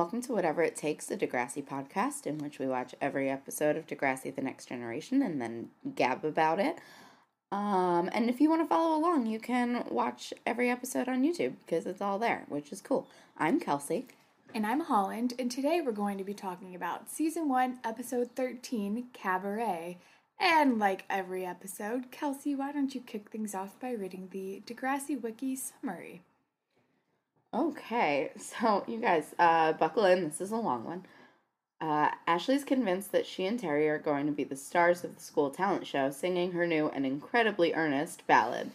welcome to Whatever It Takes, the Degrassi podcast, in which we watch every episode of Degrassi The Next Generation and then gab about it. Um, and if you want to follow along, you can watch every episode on YouTube because it's all there, which is cool. I'm Kelsey. And I'm Holland, and today we're going to be talking about Season 1, Episode 13, Cabaret. And like every episode, Kelsey, why don't you kick things off by reading the Degrassi Wiki summary? Okay, so you guys, uh, buckle in. This is a long one. Uh, Ashley's convinced that she and Terry are going to be the stars of the school talent show, singing her new and incredibly earnest ballad.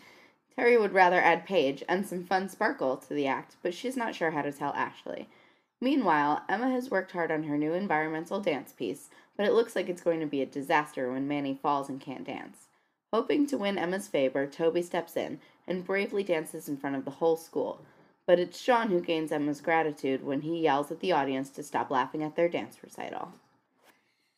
Terry would rather add Paige and some fun sparkle to the act, but she's not sure how to tell Ashley. Meanwhile, Emma has worked hard on her new environmental dance piece, but it looks like it's going to be a disaster when Manny falls and can't dance. Hoping to win Emma's favor, Toby steps in and bravely dances in front of the whole school. But it's Sean who gains Emma's gratitude when he yells at the audience to stop laughing at their dance recital.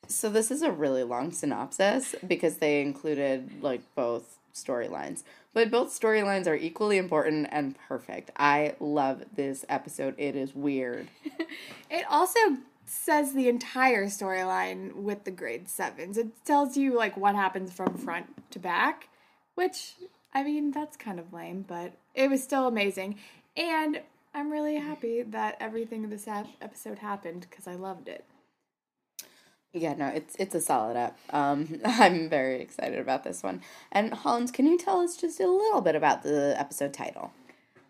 So this is a really long synopsis because they included like both storylines. But both storylines are equally important and perfect. I love this episode. It is weird. it also says the entire storyline with the grade sevens. It tells you like what happens from front to back, which I mean that's kind of lame, but it was still amazing. And I'm really happy that everything in this episode happened because I loved it. Yeah, no, it's it's a solid app. Um, I'm very excited about this one. And Hollins, can you tell us just a little bit about the episode title?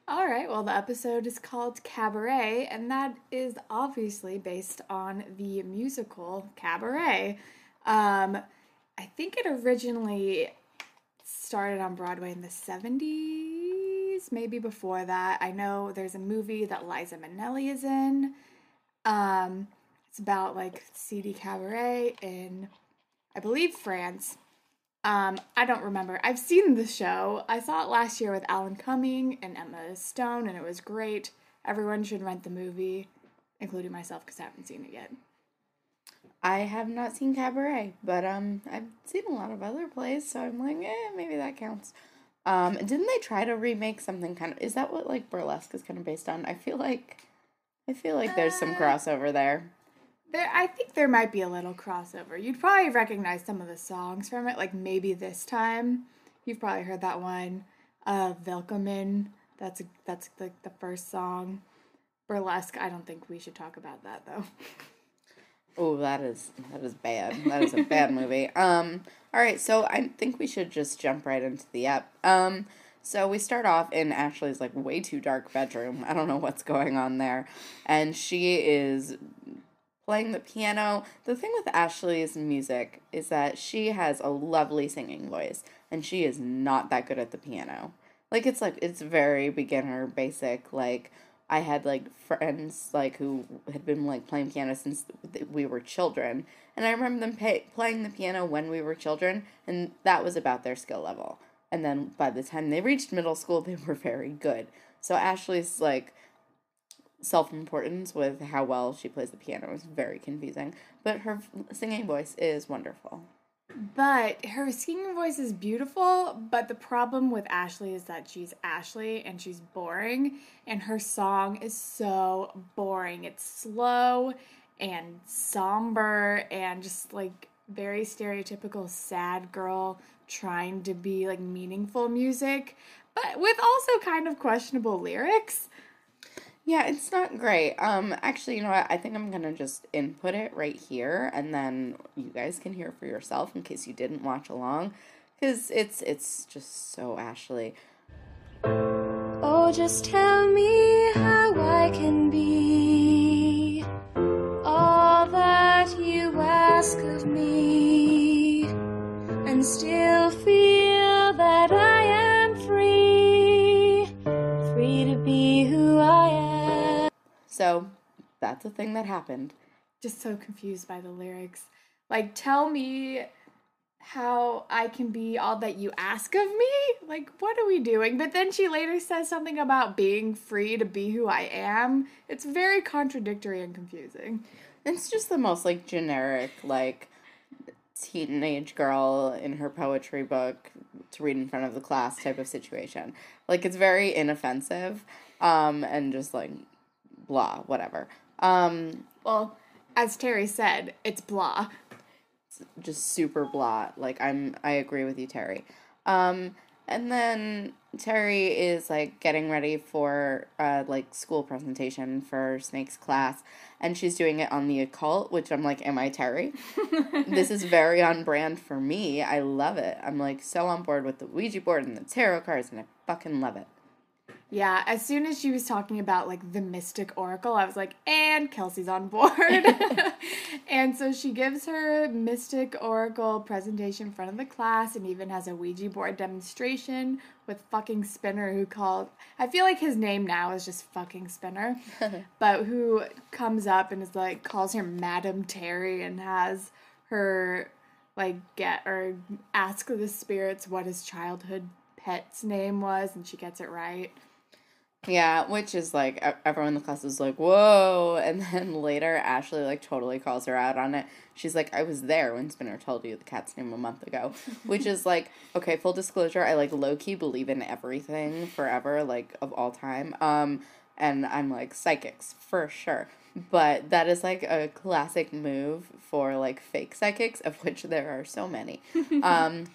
All right, well, the episode is called Cabaret, and that is obviously based on the musical Cabaret. Um, I think it originally started on Broadway in the 70s, maybe before that. I know there's a movie that Liza Minnelli is in. Um, it's about like seedy cabaret in, I believe, France. Um, I don't remember. I've seen the show. I saw it last year with Alan Cumming and Emma Stone, and it was great. Everyone should rent the movie, including myself, because I haven't seen it yet. I have not seen Cabaret, but um, I've seen a lot of other plays, so I'm like, eh, maybe that counts. Um, didn't they try to remake something kind of? Is that what like burlesque is kind of based on? I feel like, I feel like there's some uh, crossover there. There, I think there might be a little crossover. You'd probably recognize some of the songs from it, like maybe this time. You've probably heard that one, uh, Willkommen. That's a, that's like the first song. Burlesque. I don't think we should talk about that though. Oh, that is that is bad. That is a bad movie. Um, all right, so I think we should just jump right into the app. Um, so we start off in Ashley's like way too dark bedroom. I don't know what's going on there, and she is playing the piano. The thing with Ashley's music is that she has a lovely singing voice, and she is not that good at the piano. Like it's like it's very beginner, basic, like I had like friends like who had been like playing piano since we were children, and I remember them pay, playing the piano when we were children, and that was about their skill level. And then by the time they reached middle school, they were very good. So Ashley's like self importance with how well she plays the piano is very confusing, but her singing voice is wonderful. But her singing voice is beautiful, but the problem with Ashley is that she's Ashley and she's boring, and her song is so boring. It's slow and somber and just like very stereotypical sad girl trying to be like meaningful music, but with also kind of questionable lyrics. Yeah, it's not great. Um, actually, you know what? I think I'm gonna just input it right here, and then you guys can hear for yourself in case you didn't watch along, because it's it's just so Ashley. Oh, just tell me how I can be all that you ask of me, and still feel So that's a thing that happened. Just so confused by the lyrics. Like, tell me how I can be all that you ask of me? Like, what are we doing? But then she later says something about being free to be who I am. It's very contradictory and confusing. It's just the most, like, generic, like, teenage girl in her poetry book to read in front of the class type of situation. Like, it's very inoffensive um, and just, like, blah, whatever. Um, Well, as Terry said, it's blah. just super blah. Like I'm I agree with you, Terry. Um and then Terry is like getting ready for uh like school presentation for Snake's class and she's doing it on the occult, which I'm like, Am I Terry? this is very on brand for me. I love it. I'm like so on board with the Ouija board and the tarot cards and I fucking love it. Yeah, as soon as she was talking about like the mystic oracle, I was like, and Kelsey's on board. and so she gives her mystic oracle presentation in front of the class and even has a Ouija board demonstration with fucking Spinner who called I feel like his name now is just fucking Spinner. but who comes up and is like calls her Madam Terry and has her like get or ask the spirits what his childhood pet's name was and she gets it right. Yeah, which is like everyone in the class is like, "Whoa!" And then later, Ashley like totally calls her out on it. She's like, "I was there when Spinner told you the cat's name a month ago," which is like, okay, full disclosure, I like low key believe in everything forever, like of all time. Um, and I'm like psychics for sure, but that is like a classic move for like fake psychics, of which there are so many. um,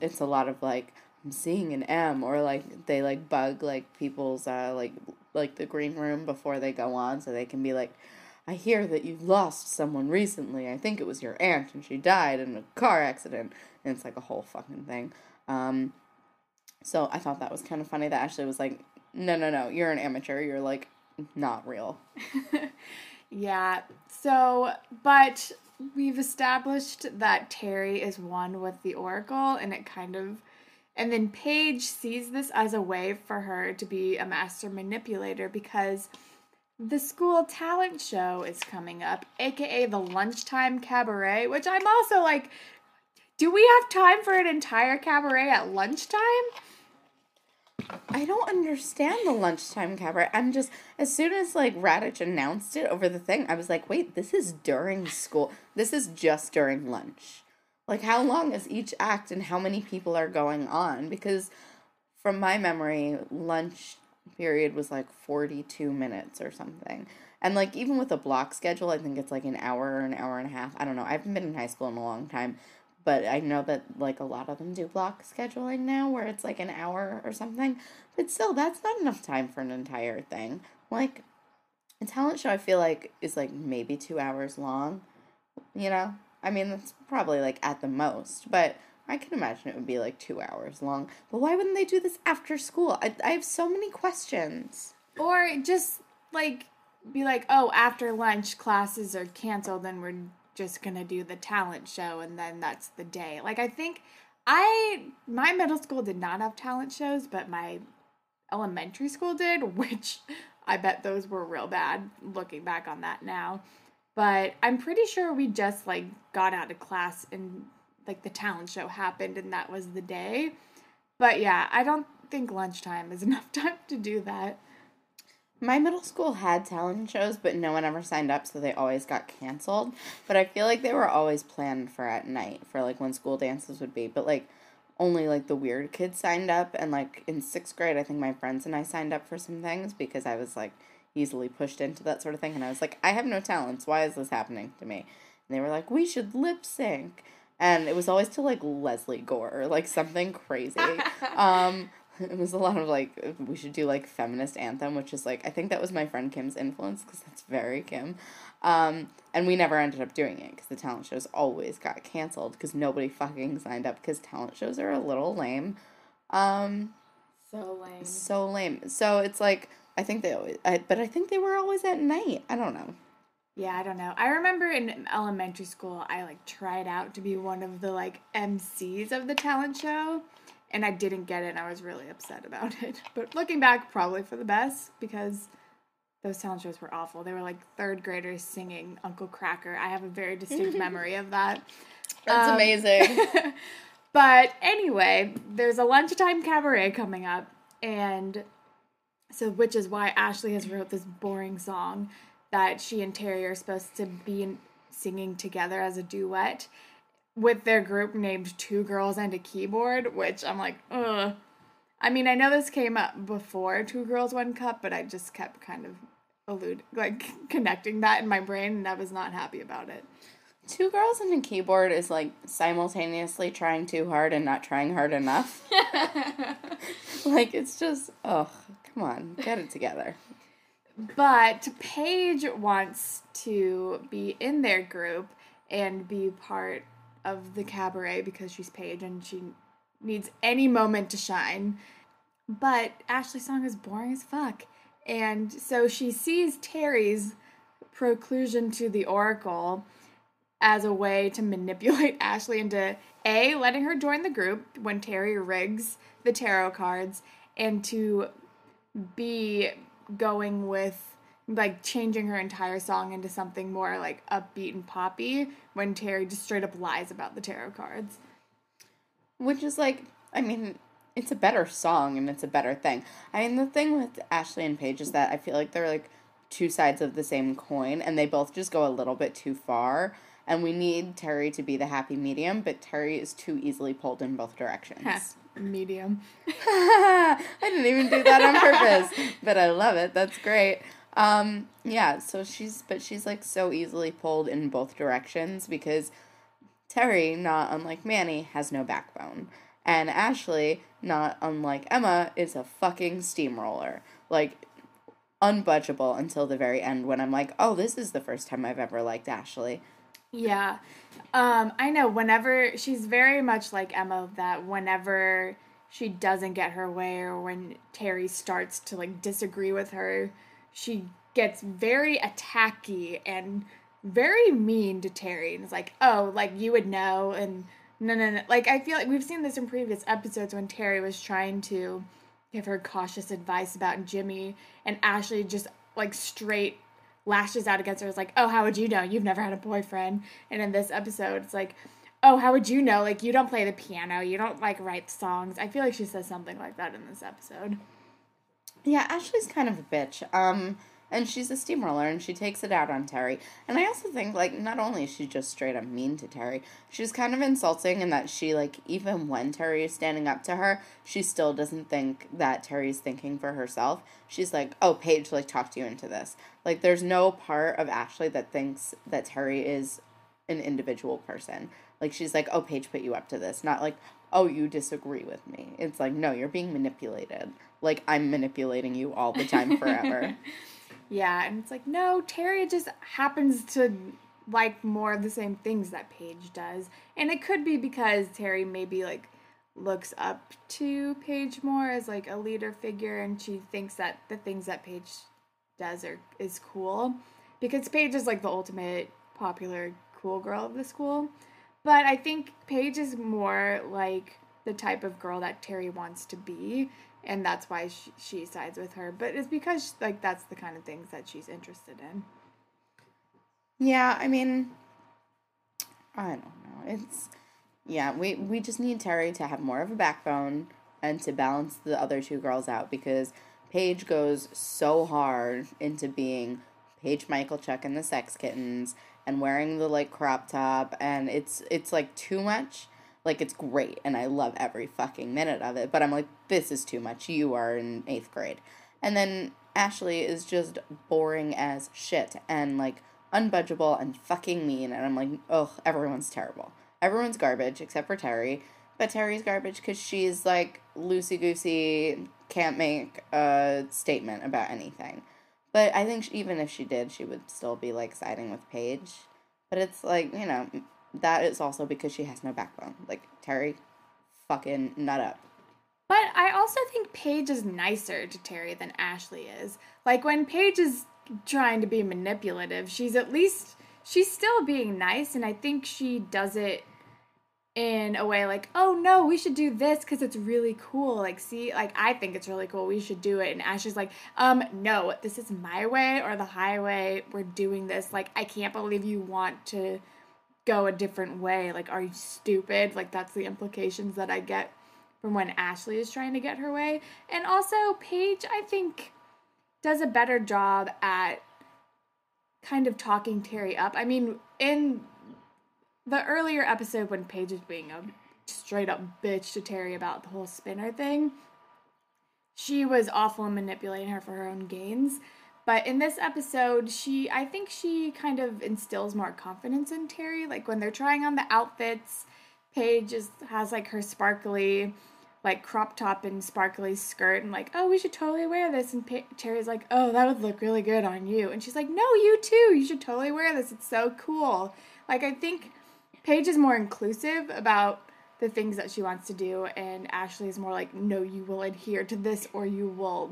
it's a lot of like I'm seeing an M or like they like bug like people's uh like like the green room before they go on so they can be like I hear that you lost someone recently. I think it was your aunt and she died in a car accident. And it's like a whole fucking thing. Um so I thought that was kind of funny that Ashley was like, "No, no, no, you're an amateur. You're like not real." Yeah. So, but we've established that Terry is one with the Oracle, and it kind of. And then Paige sees this as a way for her to be a master manipulator because the school talent show is coming up, aka the lunchtime cabaret, which I'm also like, do we have time for an entire cabaret at lunchtime? I don't understand the lunchtime cabaret. I'm just as soon as like Raditch announced it over the thing, I was like, wait, this is during school. This is just during lunch. Like how long is each act and how many people are going on? Because from my memory, lunch period was like 42 minutes or something. And like even with a block schedule, I think it's like an hour or an hour and a half. I don't know. I haven't been in high school in a long time, but I know that like a lot of them do block scheduling now where it's like an hour or something. But still, that's not enough time for an entire thing. Like a talent show I feel like is like maybe 2 hours long, you know? I mean, that's probably like at the most, but I can imagine it would be like 2 hours long. But why wouldn't they do this after school? I I have so many questions. Or just like be like, oh, after lunch classes are canceled, then we're just gonna do the talent show, and then that's the day. Like I think I my middle school did not have talent shows, but my elementary school did, which I bet those were real bad. Looking back on that now, but I'm pretty sure we just like got out of class and like the talent show happened, and that was the day. But yeah, I don't think lunchtime is enough time to do that. My middle school had talent shows, but no one ever signed up, so they always got canceled. But I feel like they were always planned for at night, for like when school dances would be. But like only like the weird kids signed up, and like in sixth grade, I think my friends and I signed up for some things because I was like easily pushed into that sort of thing, and I was like, I have no talents. Why is this happening to me? And they were like, we should lip sync, and it was always to like Lesley Gore, or, like something crazy. um, it was a lot of like we should do like feminist anthem which is like i think that was my friend kim's influence because that's very kim um, and we never ended up doing it because the talent shows always got canceled because nobody fucking signed up because talent shows are a little lame um, So lame. so lame so it's like i think they always I, but i think they were always at night i don't know Yeah, I don't know. I remember in elementary school, I like tried out to be one of the like MCs of the talent show, and I didn't get it. and I was really upset about it. But looking back, probably for the best because those talent shows were awful. They were like third graders singing Uncle Kracker. I have a very distinct memory of that. that's Um, amazing But anyway, there's a lunchtime cabaret coming up, and so which is why Ashley has wrote this boring song that she and Terry are supposed to be singing together as a duet with their group named Two Girls and a Keyboard, which I'm like, ugh. I mean, I know this came up before Two Girls One Cup, but I just kept kind of allude like connecting that in my brain and I was not happy about it. Two girls and a keyboard is like simultaneously trying too hard and not trying hard enough. like it's just oh, come on, get it together. But Paige wants to be in their group and be part of the cabaret because she's Paige and she needs any moment to shine. But Ashley's song is boring as fuck. And so she sees Terry's proclusion to the Oracle as a way to manipulate Ashley into A, letting her join the group when Terry rigs the tarot cards, and to B, going with like changing her entire song into something more like upbeat and poppy when Terry just straight up lies about the tarot cards. Which is like, I mean, it's a better song and it's a better thing. I mean, the thing with Ashley and Paige is that I feel like they're like two sides of the same coin and they both just go a little bit too far. And we need Terry to be the happy medium, but Terry is too easily pulled in both directions. Medium. I didn't even do that on purpose, but I love it. That's great. Um, yeah, so she's, but she's like so easily pulled in both directions because Terry, not unlike Manny, has no backbone. And Ashley, not unlike Emma, is a fucking steamroller. Like, unbudgeable until the very end when I'm like, oh, this is the first time I've ever liked Ashley. Yeah. Um, I know whenever she's very much like Emma that whenever she doesn't get her way or when Terry starts to like disagree with her, she gets very attacky and very mean to Terry and it's like, "Oh, like you would know." And no, no, no. Like I feel like we've seen this in previous episodes when Terry was trying to give her cautious advice about Jimmy and Ashley just like straight lashes out against her. It's like, oh, how would you know? You've never had a boyfriend. And in this episode, it's like, oh, how would you know? Like, you don't play the piano. You don't like write songs. I feel like she says something like that in this episode. Yeah, Ashley's kind of a bitch. Um, and she's a steamroller and she takes it out on Terry. And I also think like not only is she just straight up mean to Terry, she's kind of insulting in that she like even when Terry is standing up to her, she still doesn't think that Terry's thinking for herself. She's like, "Oh, Paige like talked you into this." Like there's no part of Ashley that thinks that Terry is an individual person. Like she's like, "Oh, Paige put you up to this." Not like, "Oh, you disagree with me." It's like, "No, you're being manipulated." Like I'm manipulating you all the time forever. Yeah, and it's like, no, Terry just happens to like more of the same things that Paige does. And it could be because Terry maybe like looks up to Paige more as like a leader figure and she thinks that the things that Paige does are is cool. Because Paige is like the ultimate popular cool girl of the school. But I think Paige is more like the type of girl that Terry wants to be and that's why she, she sides with her but it's because like that's the kind of things that she's interested in Yeah, I mean, I don't know. It's yeah, we we just need Terry to have more of a backbone and to balance the other two girls out because Paige goes so hard into being Paige Michalchuk and the Sex Kittens and wearing the like crop top and it's it's like too much. Like it's great and I love every fucking minute of it, but I'm like this is too much. You are in 8th grade. And then Ashley is just boring as shit and like unbudgeable and fucking mean and I'm like, "Ugh, everyone's terrible. Everyone's garbage except for Terry." But Terry's garbage because she's like loosey goosey, can't make a statement about anything. But I think sh even if she did, she would still be like siding with Paige. But it's like, you know, that is also because she has no backbone. Like, Terry, fucking nut up. but i also think paige is nicer to terry than ashley is like when paige is trying to be manipulative she's at least she's still being nice and i think she does it in a way like oh no we should do this because it's really cool like see like i think it's really cool we should do it and ashley's like um no this is my way or the highway we're doing this like i can't believe you want to go a different way like are you stupid? Like that's the implications that i get from when ashley is trying to get her way. And also paige i think does a better job at kind of talking terry up. I mean in the earlier episode when Paige is being a straight up bitch to Terry about the whole spinner thing, she was awful in manipulating her for her own gains. But in this episode, she I think she kind of instills more confidence in Terry. Like when they're trying on the outfits, Paige is, has like her sparkly like crop top and sparkly skirt and like, oh, we should totally wear this. And pa- Terry's like, oh, that would look really good on you. And she's like, no, you too. You should totally wear this. It's so cool. Like, I think Paige is more inclusive about the things that she wants to do, and Ashley is more like, no, you will adhere to this or you will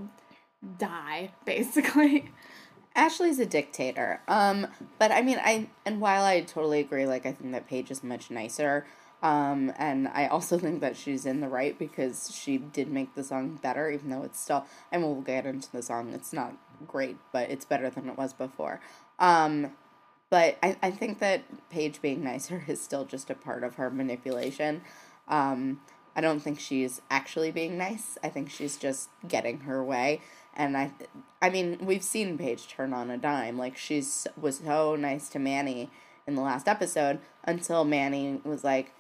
die, basically. Ashley's a dictator. Um, but I mean, I and while I totally agree, like I think that Paige is much nicer. Um, and I also think that she's in the right because she did make the song better, even though it's still. And we'll get into the song. It's not great, but it's better than it was before. Um, but I, I think that Paige being nicer is still just a part of her manipulation. Um, I don't think she's actually being nice. I think she's just getting her way. And I, I mean, we've seen Paige turn on a dime. Like she's was so nice to Manny in the last episode until Manny was like,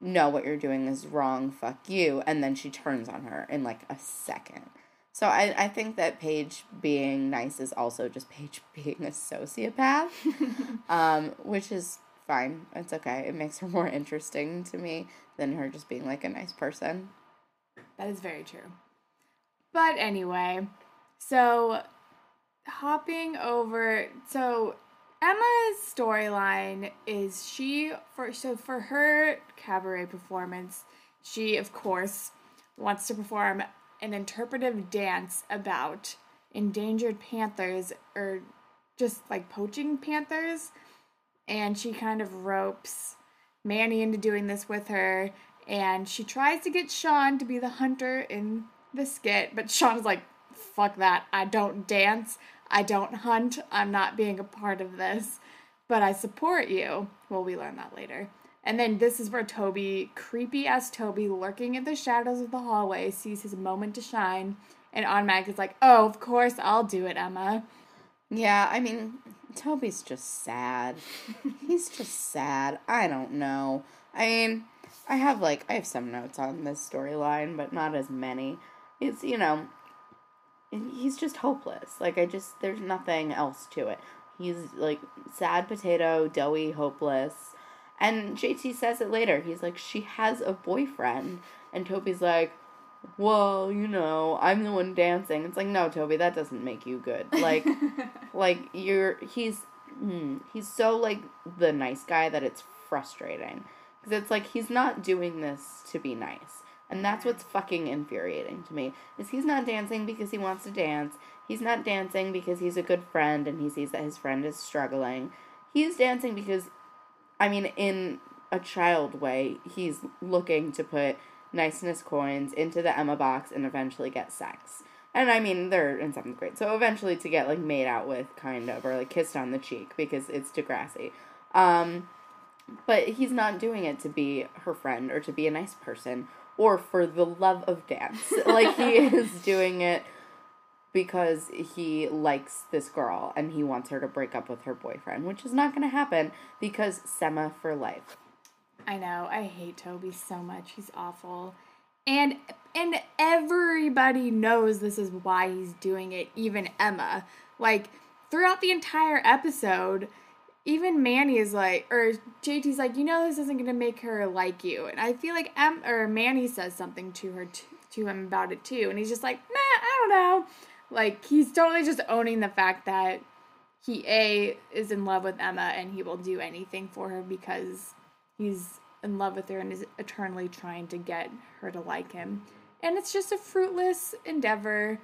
"No, what you're doing is wrong. Fuck you." And then she turns on her in like a second. So I, I think that Paige being nice is also just Paige being a sociopath, um, which is fine. It's okay. It makes her more interesting to me than her just being like a nice person. That is very true. But anyway, so hopping over, so Emma's storyline is she for so for her cabaret performance, she of course wants to perform an interpretive dance about endangered panthers or just like poaching panthers. And she kind of ropes Manny into doing this with her. And she tries to get Sean to be the hunter in the skit, but Sean's like, fuck that. I don't dance. I don't hunt. I'm not being a part of this. But I support you. Well, we learn that later. And then this is where Toby, creepy ass Toby, lurking in the shadows of the hallway, sees his moment to shine and On automatically is like, oh, of course, I'll do it, Emma. Yeah, I mean, Toby's just sad. He's just sad. I don't know. I mean, I have like I have some notes on this storyline, but not as many. It's you know, he's just hopeless. Like I just there's nothing else to it. He's like sad potato, doughy, hopeless. And JT says it later. He's like, she has a boyfriend, and Toby's like, well, you know, I'm the one dancing. It's like, no, Toby, that doesn't make you good. Like, like you're he's mm, he's so like the nice guy that it's frustrating because it's like he's not doing this to be nice. And that's what's fucking infuriating to me. Is he's not dancing because he wants to dance. He's not dancing because he's a good friend and he sees that his friend is struggling. He's dancing because I mean in a child way, he's looking to put niceness coins into the Emma box and eventually get sex. And I mean, they're in seventh grade, so eventually to get like made out with, kind of, or like kissed on the cheek because it's Degrassi. Um, but he's not doing it to be her friend or to be a nice person or for the love of dance. like he is doing it because he likes this girl and he wants her to break up with her boyfriend, which is not going to happen because Semma for life. I know. I hate Toby so much. He's awful. And and everybody knows this is why he's doing it, even Emma. Like throughout the entire episode, even Manny is like, or JT's like, you know, this isn't gonna make her like you, and I feel like M or Manny says something to her to him about it too, and he's just like, nah, I don't know, like he's totally just owning the fact that he a is in love with Emma and he will do anything for her because he's in love with her and is eternally trying to get her to like him, and it's just a fruitless endeavor.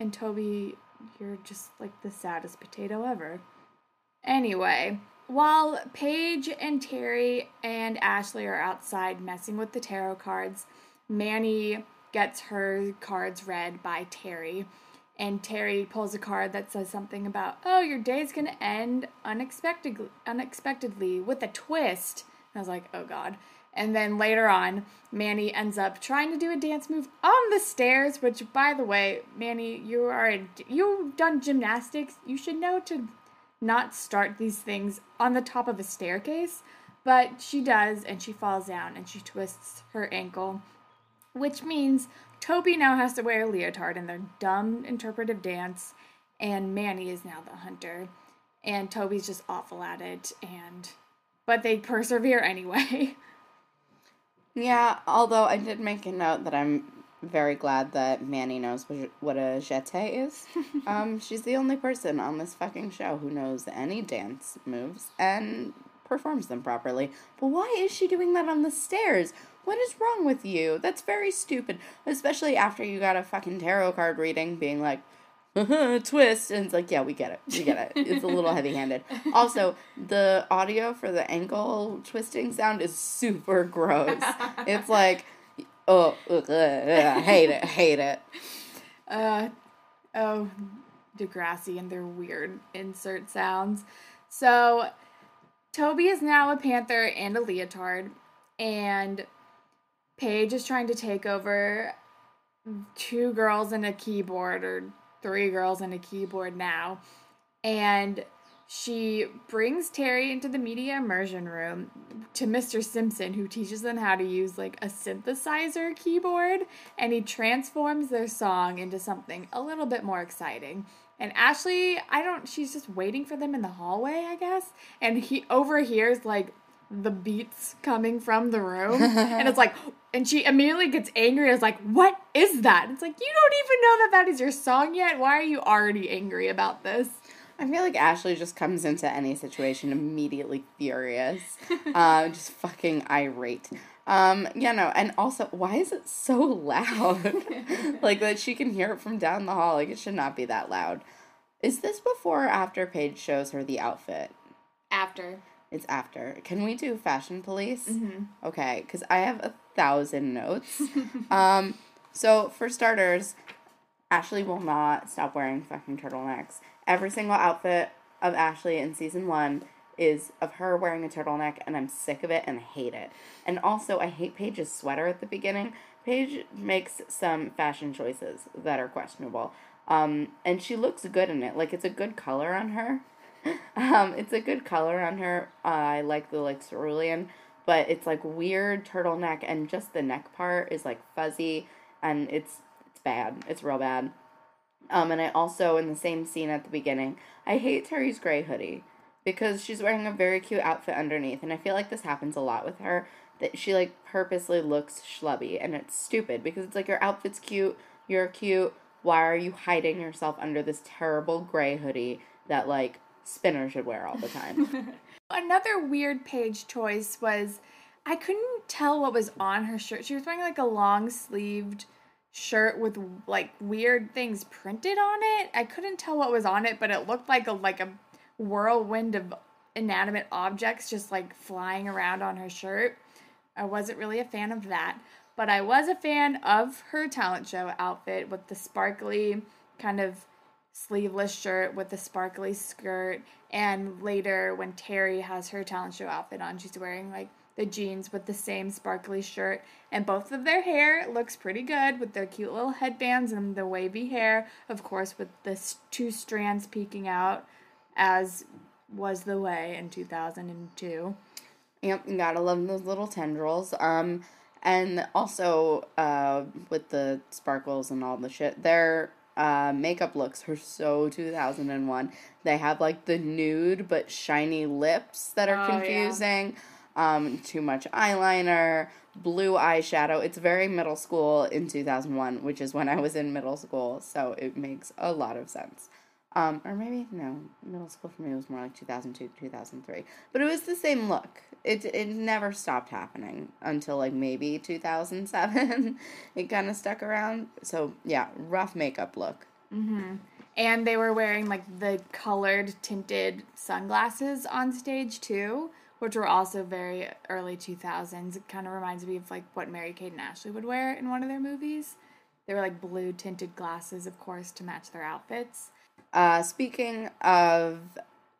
And Toby, you're just like the saddest potato ever. Anyway, while Paige and Terry and Ashley are outside messing with the tarot cards, Manny gets her cards read by Terry. And Terry pulls a card that says something about, "Oh, your day's gonna end unexpectedly, unexpectedly with a twist." And I was like, "Oh God!" And then later on, Manny ends up trying to do a dance move on the stairs. Which, by the way, Manny, you are you've done gymnastics. You should know to not start these things on the top of a staircase, but she does, and she falls down and she twists her ankle, which means Toby now has to wear a leotard in their dumb interpretive dance. and Manny is now the hunter. And Toby's just awful at it, and but they persevere anyway. Yeah, although I did make a note that I'm very glad that Manny knows what, a jeté is. um, she's the only person on this fucking show who knows any dance moves and performs them properly. But why is she doing that on the stairs? What is wrong with you? That's very stupid. Especially after you got a fucking tarot card reading being like, twist and it's like yeah we get it we get it it's a little heavy handed also the audio for the ankle twisting sound is super gross it's like oh ugh, ugh, hate it hate it uh oh degrassi and their weird insert sounds so toby is now a panther and a leotard and paige is trying to take over two girls and a keyboard or three girls and a keyboard now. And she brings Terry into the media immersion room to Mr. Simpson, who teaches them how to use like a synthesizer keyboard, and he transforms their song into something a little bit more exciting. And Ashley, I don't, she's just waiting for them in the hallway, I guess, and he overhears like the beats coming from the room, and it's like, and she immediately gets angry. and Is like, "What is that?" It's like you don't even know that that is your song yet. Why are you already angry about this? I feel like Ashley just comes into any situation immediately furious, uh, just fucking irate. Um, yeah, no, and also, why is it so loud? like that she can hear it from down the hall. Like it should not be that loud. Is this before or after Paige shows her the outfit? After. It's after. Can we do fashion police? Mm-hmm. Okay, because I have a thousand notes. um, so for starters, Ashley will not stop wearing fucking turtlenecks. Every single outfit of Ashley in season one is of her wearing a turtleneck, and I'm sick of it and hate it. And also, I hate Paige's sweater at the beginning. Paige makes some fashion choices that are questionable. Um, and she looks good in it. Like, it's a good color on her. um, it's a good color on her. Uh, I like the like cerulean, but it's like weird turtleneck, and just the neck part is like fuzzy, and it's it's bad. It's real bad. Um, and I also in the same scene at the beginning, I hate Terry's gray hoodie because she's wearing a very cute outfit underneath, and I feel like this happens a lot with her. That she like purposely looks schlubby, and it's stupid because it's like your outfit's cute, you're cute. Why are you hiding yourself under this terrible gray hoodie that like Spinner should wear all the time. Another weird page choice was I couldn't tell what was on her shirt. She was wearing like a long sleeved shirt with like weird things printed on it. I couldn't tell what was on it, but it looked like a like a whirlwind of inanimate objects just like flying around on her shirt. I wasn't really a fan of that, but I was a fan of her talent show outfit with the sparkly kind of sleeveless shirt with the sparkly skirt. And later, when Terry has her talent show outfit on, she's wearing like the jeans with the same sparkly shirt. And both of their hair looks pretty good with their cute little headbands and the wavy hair, of course, with the two strands peeking out, as was the way in 2002. Yep, you gotta love those little tendrils. Um, and also uh, with the sparkles and all the shit, they're uh, makeup looks are so 2001. They have like the nude but shiny lips that are oh, confusing. Yeah. Um, too much eyeliner, blue eyeshadow. It's very middle school in 2001, which is when I was in middle school, so it makes a lot of sense. Um, or maybe no, middle school for me was more like 2002, 2003. But it was the same look. It it never stopped happening until like maybe 2007. it kind of stuck around. So yeah, rough makeup look. Mm-hmm. And they were wearing like the colored tinted sunglasses on stage too, which were also very early 2000s. It kind of reminds me of like what Mary Kate and Ashley would wear in one of their movies. They were like blue tinted glasses, of course, to match their outfits. Uh, speaking of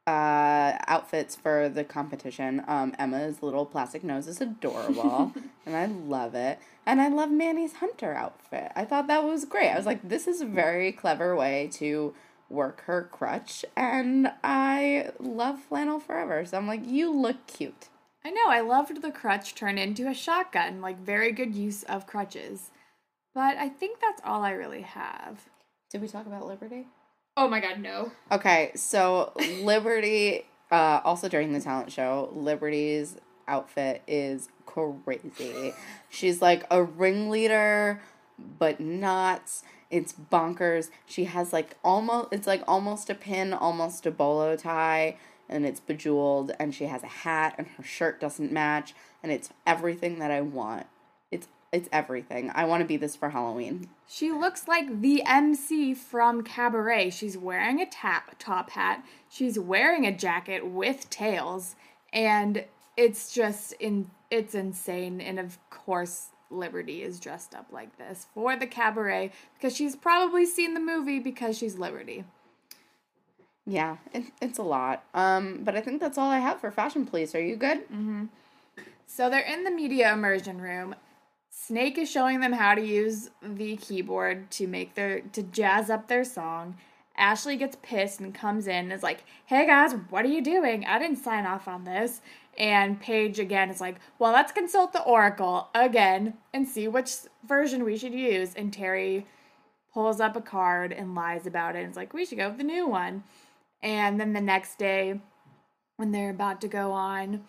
uh, outfits for the competition, um, Emma's little plastic nose is adorable, and I love it. And I love Manny's hunter outfit. I thought that was great. I was like, this is a very clever way to work her crutch, and I love flannel forever. So I'm like, you look cute. I know. I loved the crutch turned into a shotgun. Like very good use of crutches. But I think that's all I really have. Did we talk about Liberty? Oh my god, no. Okay, so Liberty, uh, also during the talent show, Liberty's outfit is crazy. She's like a ringleader, but not. It's bonkers. She has like almost, it's like almost a pin, almost a bolo tie, and it's bejeweled, and she has a hat, and her shirt doesn't match, and it's everything that I want. It's it's everything. I want to be this for Halloween. She looks like the MC from Cabaret. She's wearing a tap top hat. She's wearing a jacket with tails, and it's just in it's insane. And of course, Liberty is dressed up like this for the cabaret because she's probably seen the movie because she's Liberty. Yeah, it, it's a lot. Um, but I think that's all I have for Fashion Police. Are you good? So they're in the media immersion room. Snake is showing them how to use the keyboard to make their to jazz up their song. Ashley gets pissed and comes in and is like, "Hey guys, what are you doing? I didn't sign off on this." And Paige again is like, "Well, let's consult the oracle again and see which version we should use." And Terry pulls up a card and lies about it and is like, "We should go with the new one." And then the next day, when they're about to go on,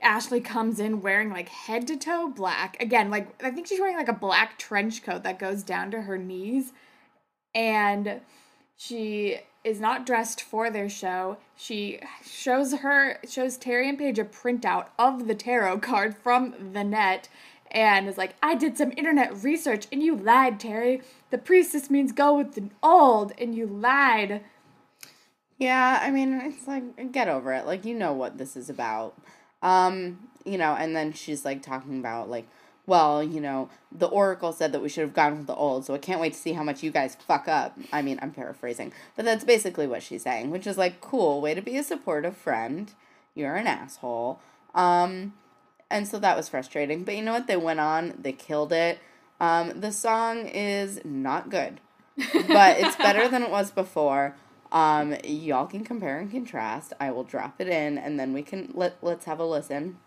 Ashley comes in wearing like head to toe black. Again, like I think she's wearing like a black trench coat that goes down to her knees. And she is not dressed for their show. She shows her shows Terry and Paige a printout of the tarot card from the net and is like, I did some internet research and you lied, Terry. The priestess means go with the old and you lied. Yeah, I mean, it's like get over it. Like you know what this is about. Um, you know, and then she's like talking about like, well, you know, the oracle said that we should have gone with the old, so I can't wait to see how much you guys fuck up. I mean, I'm paraphrasing, but that's basically what she's saying, which is like, cool, way to be a supportive friend. You're an asshole. Um, and so that was frustrating. But you know what? They went on, they killed it. Um, the song is not good, but it's better than it was before. Um, y'all can compare and contrast. I will drop it in, and then we can let let's have a listen.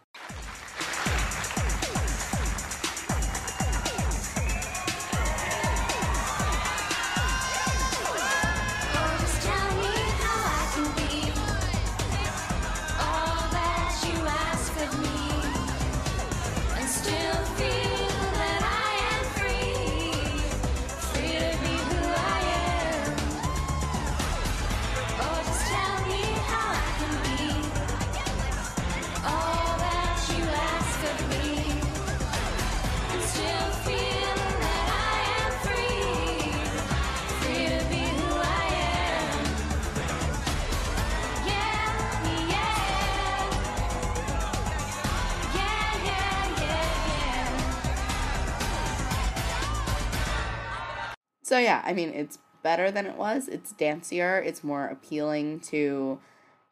So yeah, I mean, it's better than it was. It's dancier. It's more appealing to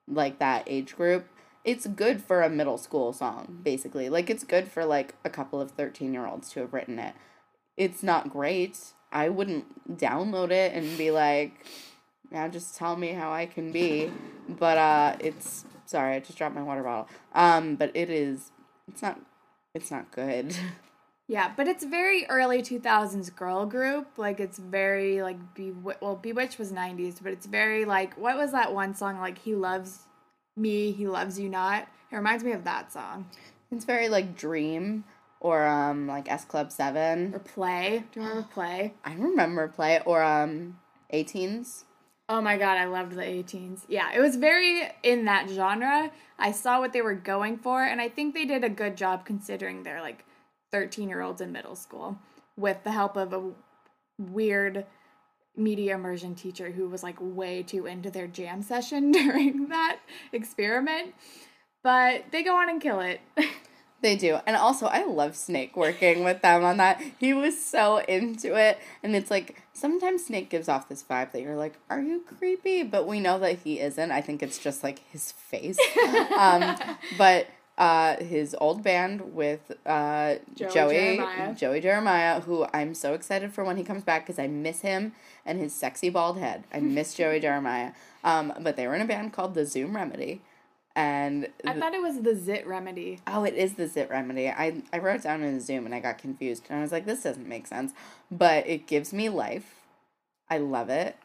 like that age group. It's good for a middle school song, basically. Like it's good for like a couple of 13-year-olds to have written it. It's not great. I wouldn't download it and be like, now just tell me how I can be. But uh it's sorry, I just dropped my water bottle. Um but it is it's not it's not good. Yeah, but it's very early 2000s girl group. Like it's very like be well Bewitched was 90s, but it's very like what was that one song like he loves me, he loves you not. It reminds me of that song. It's very like Dream or um like S Club 7. Or Play. Do you remember Play? I remember play or um 18s. Oh my god, I loved the 18s. Yeah, it was very in that genre. I saw what they were going for, and I think they did a good job considering they're like 13 year olds in middle school with the help of a weird media immersion teacher who was like way too into their jam session during that experiment. But they go on and kill it. They do. And also I love Snake working with them on that. He was so into it. And it's like sometimes Snake gives off this vibe that you're like, Are you creepy? But we know that he isn't. I think it's just like his face. um but uh, his old band with uh, Joey Joey Jeremiah. Joey Jeremiah, who I'm so excited for when he comes back because I miss him and his sexy bald head. I miss Joey Jeremiah. Um, but they were in a band called the Zoom Remedy, and I thought it was the Zit Remedy. Oh, it is the zit remedy. I, I wrote it down in Zoom and I got confused. And I was like, this doesn't make sense. But it gives me life. I love it.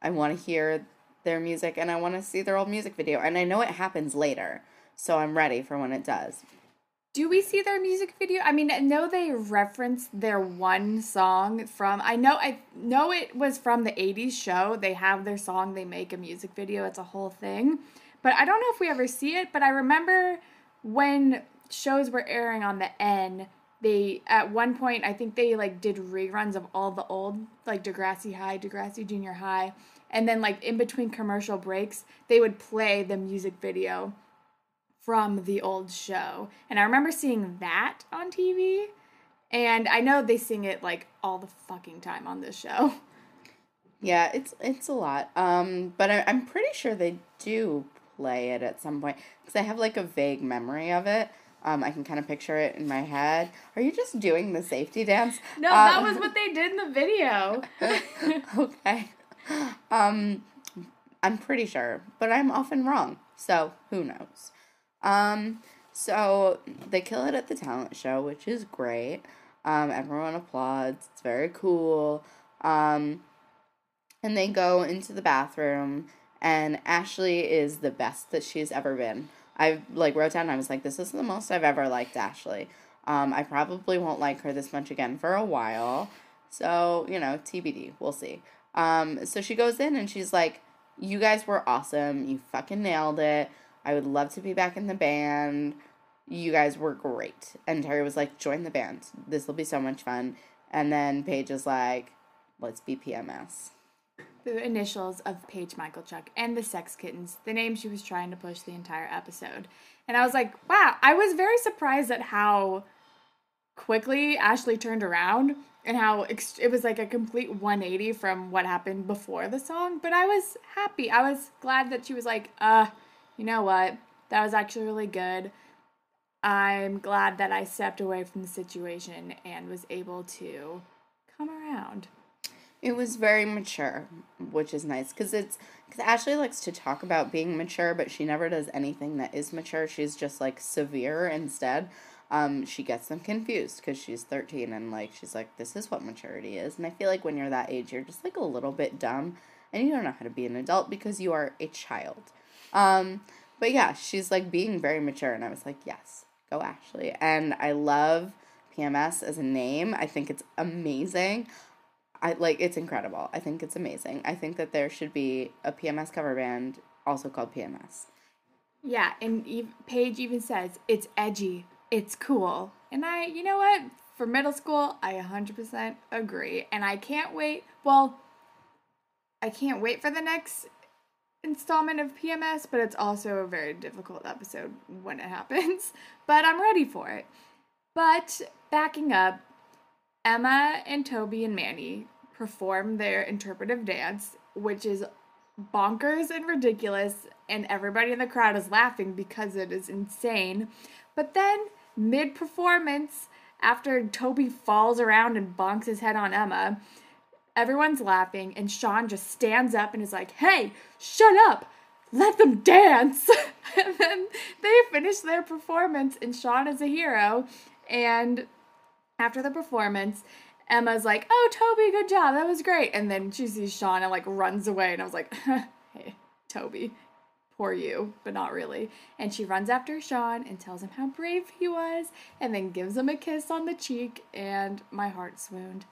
I want to hear their music and I want to see their old music video. And I know it happens later, so I'm ready for when it does. Do we see their music video? I mean, I know they referenced their one song from. I know, I know it was from the '80s show. They have their song. They make a music video. It's a whole thing, but I don't know if we ever see it. But I remember when shows were airing on the N. They at one point I think they like did reruns of all the old like Degrassi High, Degrassi Junior High, and then like in between commercial breaks they would play the music video from the old show. And I remember seeing that on TV. And I know they sing it like all the fucking time on this show. Yeah, it's it's a lot. Um, but I, I'm pretty sure they do play it at some point because I have like a vague memory of it. Um, I can kind of picture it in my head. Are you just doing the safety dance? No, that Um, was what they did in the video. okay. Um, I'm pretty sure, but I'm often wrong. So who knows? Um, so they kill it at the talent show, which is great. Um, everyone applauds. It's very cool. Um, and they go into the bathroom, and Ashley is the best that she's ever been. I like wrote down. I was like, this is the most I've ever liked Ashley. Um, I probably won't like her this much again for a while. So you know, TBD. We'll see. Um, so she goes in and she's like, "You guys were awesome. You fucking nailed it. I would love to be back in the band. You guys were great." And Terry was like, "Join the band. This will be so much fun." And then Paige is like, "Let's be PMS." the initials of Paige Michalchuk and the Sex Kittens, the name she was trying to push the entire episode. And I was like, wow, I was very surprised at how quickly Ashley turned around and how it was like a complete 180 from what happened before the song. But I was happy. I was glad that she was like, uh, you know what? That was actually really good. I'm glad that I stepped away from the situation and was able to come around. It was very mature, which is nice because it's because Ashley likes to talk about being mature, but she never does anything that is mature. She's just like severe instead. Um, she gets them confused because she's 13 and like she's like, this is what maturity is. And I feel like when you're that age, you're just like a little bit dumb and you don't know how to be an adult because you are a child. Um, but yeah, she's like being very mature, and I was like, yes, go Ashley. And I love PMS as a name. I think it's amazing. I like it's incredible. I think it's amazing. I think that there should be a PMS cover band also called PMS. Yeah, and Eve, Paige even says it's edgy, it's cool, and I, you know what? For middle school, I 100% agree, and I can't wait. Well, I can't wait for the next installment of PMS, but it's also a very difficult episode when it happens. But I'm ready for it. But backing up, Emma and Toby and Manny perform their interpretive dance, which is bonkers and ridiculous, and everybody in the crowd is laughing because it is insane. But then, mid performance, after Toby falls around and bonks his head on Emma, everyone's laughing, and Sean just stands up and is like, Hey, shut up! Let them dance! and then they finish their performance, and Sean is a hero. And after the performance, Emma's like, "Oh, Toby, good job. That was great." And then she sees Sean and like runs away, and I was like, "Hey, Toby, poor you, but not really." And she runs after Sean and tells him how brave he was, and then gives him a kiss on the cheek, and my heart swooned.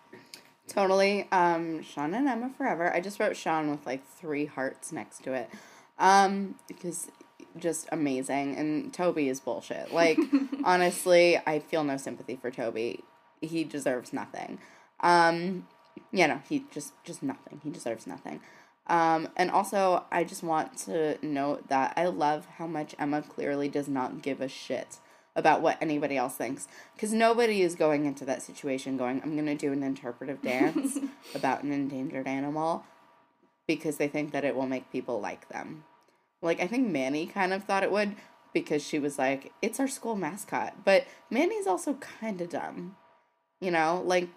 Totally. Um, Sean and Emma forever. I just wrote Sean with like three hearts next to it. Um, because just amazing. And Toby is bullshit. Like, honestly, I feel no sympathy for Toby. He deserves nothing. Um, you know, he just just nothing. He deserves nothing. Um, and also, I just want to note that I love how much Emma clearly does not give a shit about what anybody else thinks. Because nobody is going into that situation going, I'm going to do an interpretive dance about an endangered animal because they think that it will make people like them. Like, I think Manny kind of thought it would because she was like, it's our school mascot. But Manny's also kind of dumb. You know, like,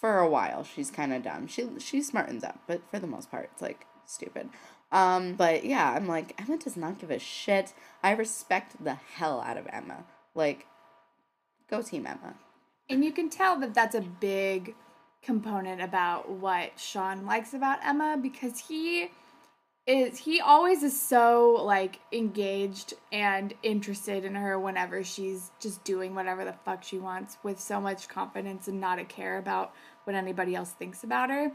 for a while, she's kind of dumb. She She smartens up, but for the most part, it's like stupid. Um, but yeah, I'm like, Emma does not give a shit. I respect the hell out of Emma. Like, go team Emma. And you can tell that that's a big component about what Sean likes about Emma because he is he always is so like engaged and interested in her whenever she's just doing whatever the fuck she wants with so much confidence and not a care about what anybody else thinks about her.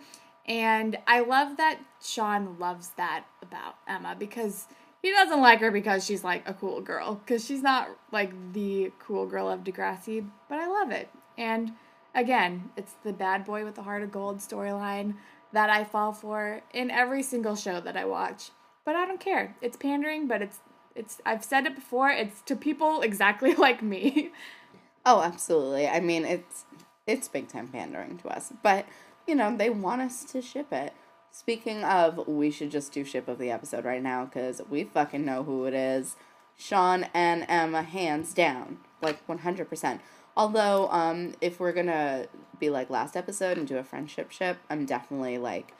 And I love that Sean loves that about Emma because he doesn't like her because she's like a cool girl because she's not like the cool girl of Degrassi, but I love it. And again, it's the bad boy with the heart of gold storyline that I fall for in every single show that I watch. But I don't care. It's pandering, but it's it's I've said it before, it's to people exactly like me. Oh, absolutely. I mean, it's it's big time pandering to us, but you know they want us to ship it. Speaking of, we should just do ship of the episode right now because we fucking know who it is. Sean and Emma, hands down, like one hundred percent. Although, um, if we're gonna be like last episode and do a friendship ship, I'm definitely like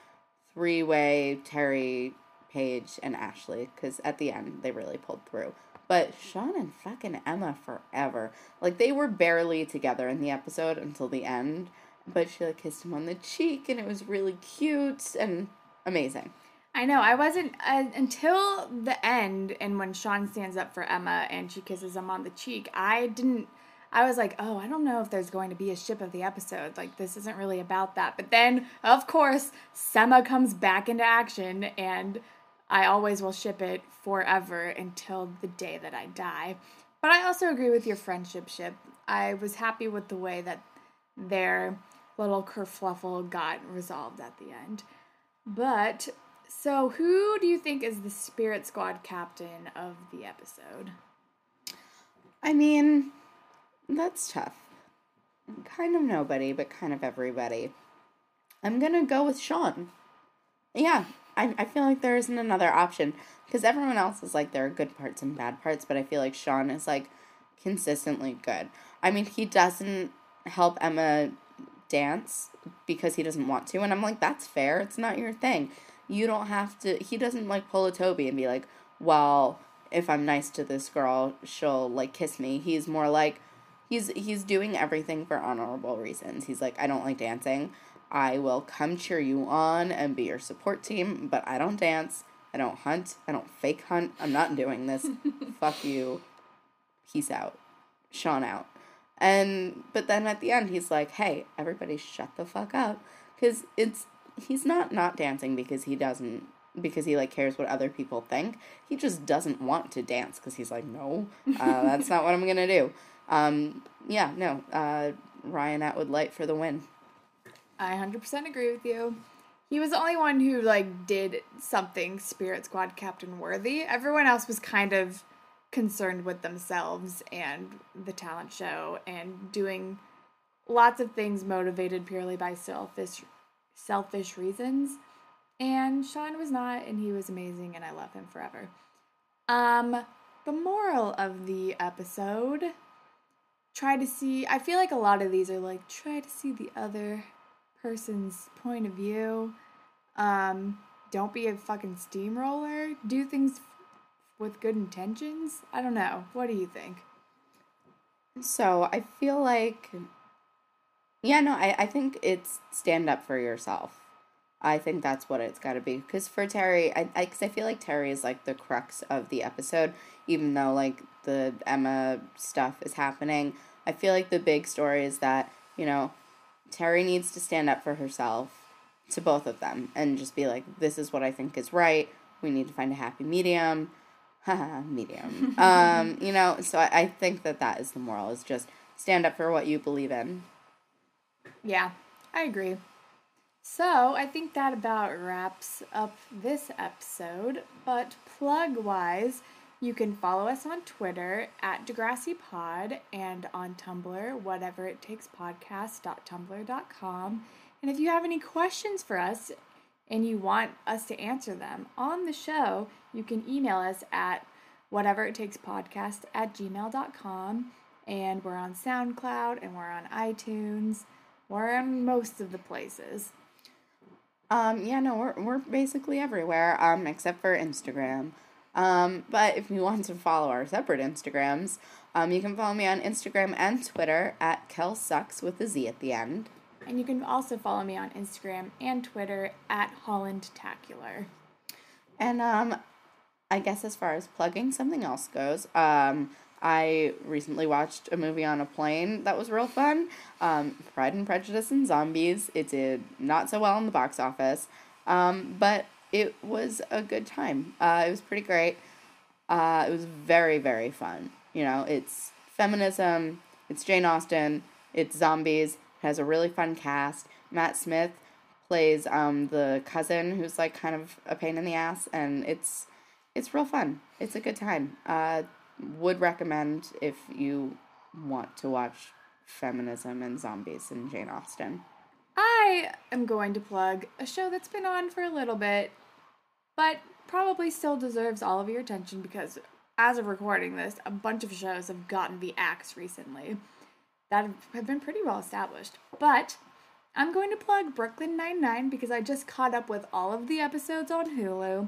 three way Terry, Paige, and Ashley because at the end they really pulled through. But Sean and fucking Emma forever. Like they were barely together in the episode until the end, but she like kissed him on the cheek and it was really cute and amazing. I know. I wasn't uh, until the end, and when Sean stands up for Emma and she kisses him on the cheek. I didn't. I was like, oh, I don't know if there's going to be a ship of the episode. Like, this isn't really about that. But then, of course, Semma comes back into action, and I always will ship it forever until the day that I die. But I also agree with your friendship ship. I was happy with the way that their little kerfluffle got resolved at the end. But so, who do you think is the Spirit Squad captain of the episode? I mean, that's tough. Kind of nobody, but kind of everybody. I'm gonna go with Sean. Yeah, I, I feel like there isn't another option because everyone else is like there are good parts and bad parts, but I feel like Sean is like consistently good. I mean, he doesn't help Emma dance because he doesn't want to, and I'm like, that's fair. It's not your thing. You don't have to. He doesn't like pull a Toby and be like, well, if I'm nice to this girl, she'll like kiss me. He's more like he's he's doing everything for honorable reasons. He's like, I don't like dancing. I will come cheer you on and be your support team, but I don't dance. I don't hunt. I don't fake hunt. I'm not doing this. Fuck you. Peace out. Sean out. And but then at the end he's like, "Hey, everybody shut the fuck up." Cuz it's he's not not dancing because he doesn't because he like cares what other people think. He just doesn't want to dance cuz he's like, "No, uh, that's not what I'm going to do." Um yeah, no. Uh Ryan Atwood Light for the win. I 100% agree with you. He was the only one who like did something Spirit Squad captain worthy. Everyone else was kind of concerned with themselves and the talent show and doing lots of things motivated purely by selfish selfish reasons. And Sean was not and he was amazing and I love him forever. Um the moral of the episode try to see I feel like a lot of these are like try to see the other person's point of view. Um, don't be a fucking steamroller. Do things with good intentions. I don't know. What do you think? So I feel like, yeah, no, I, I think it's stand up for yourself. I think that's what it's got to be. Because for Terry, I, I, cause I feel like Terry is like the crux of the episode, even though like the Emma stuff is happening. I feel like the big story is that, you know, Terry needs to stand up for herself to both of them and just be like, this is what I think is right. We need to find a happy medium. Medium. um, you know, so I, I think that that is the moral is just stand up for what you believe in. Yeah, I agree. So I think that about wraps up this episode. But plug wise, you can follow us on Twitter at Degrassi Pod and on Tumblr, whatever it takes podcast.tumblr.com. And if you have any questions for us and you want us to answer them on the show, you can email us at whatever it takes podcast at gmail.com. And we're on SoundCloud and we're on iTunes. We're on most of the places. Um, yeah, no, we're we're basically everywhere, um, except for Instagram. Um, but if you want to follow our separate Instagrams, um, you can follow me on Instagram and Twitter at Kel Sucks with a Z at the end. And you can also follow me on Instagram and Twitter at HollandTacular. And um, I guess as far as plugging something else goes, um, I recently watched a movie on a plane that was real fun. Um, Pride and Prejudice and Zombies. It did not so well in the box office, um, but it was a good time. Uh, it was pretty great. Uh, it was very very fun. You know, it's feminism. It's Jane Austen. It's zombies. It has a really fun cast. Matt Smith plays um the cousin who's like kind of a pain in the ass and it's it's real fun. It's a good time. Uh would recommend if you want to watch feminism and zombies and Jane Austen. I am going to plug a show that's been on for a little bit, but probably still deserves all of your attention because as of recording this, a bunch of shows have gotten the axe recently that have been pretty well established. But I'm going to plug Brooklyn Nine-Nine because I just caught up with all of the episodes on Hulu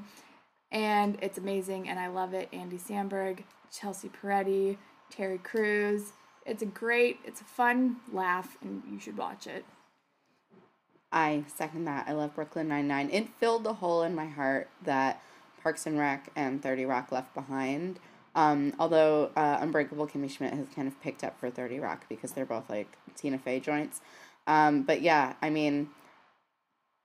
and it's amazing and I love it. Andy Samberg, Chelsea Peretti, Terry Crews. It's a great, it's a fun laugh and you should watch it. I second that. I love Brooklyn Nine Nine. It filled the hole in my heart that Parks and Rec and Thirty Rock left behind. Um, although uh, Unbreakable Kimmy Schmidt has kind of picked up for Thirty Rock because they're both like Tina Fey joints. Um, but yeah, I mean,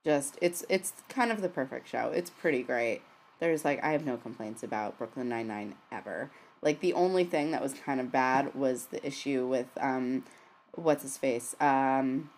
just it's it's kind of the perfect show. It's pretty great. There's like I have no complaints about Brooklyn Nine Nine ever. Like the only thing that was kind of bad was the issue with um, what's his face, um,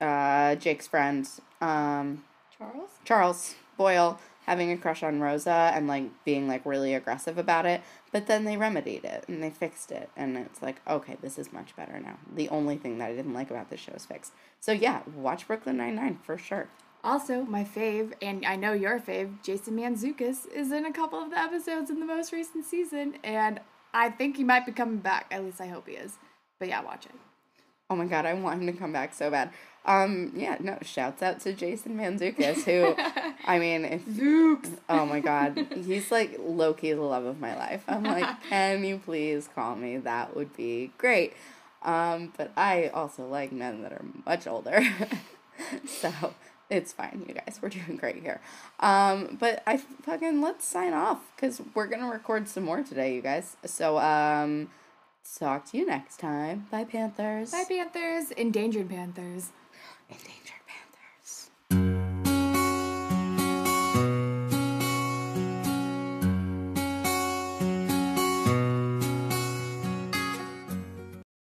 uh, Jake's friend, um, Charles? Charles Boyle having a crush on Rosa and like being like really aggressive about it, but then they remedied it and they fixed it and it's like, okay, this is much better now. The only thing that I didn't like about the show is fixed. So yeah, watch Brooklyn Nine Nine for sure. Also, my fave, and I know your fave, Jason Mantzoukas, is in a couple of the episodes in the most recent season, and I think he might be coming back. At least I hope he is. But yeah, watch it. Oh my god, I want him to come back so bad. Um, yeah, no, shouts out to Jason Mantzoukas, who, I mean, if! Oh my god, he's like low key the love of my life. I'm like, can you please call me? That would be great. Um, but I also like men that are much older, so it's fine, you guys. We're doing great here. Um, but I fucking let's sign off because we're gonna record some more today, you guys. So um, talk to you next time. Bye, Panthers. Bye, Panthers. Endangered Panthers. Endangered.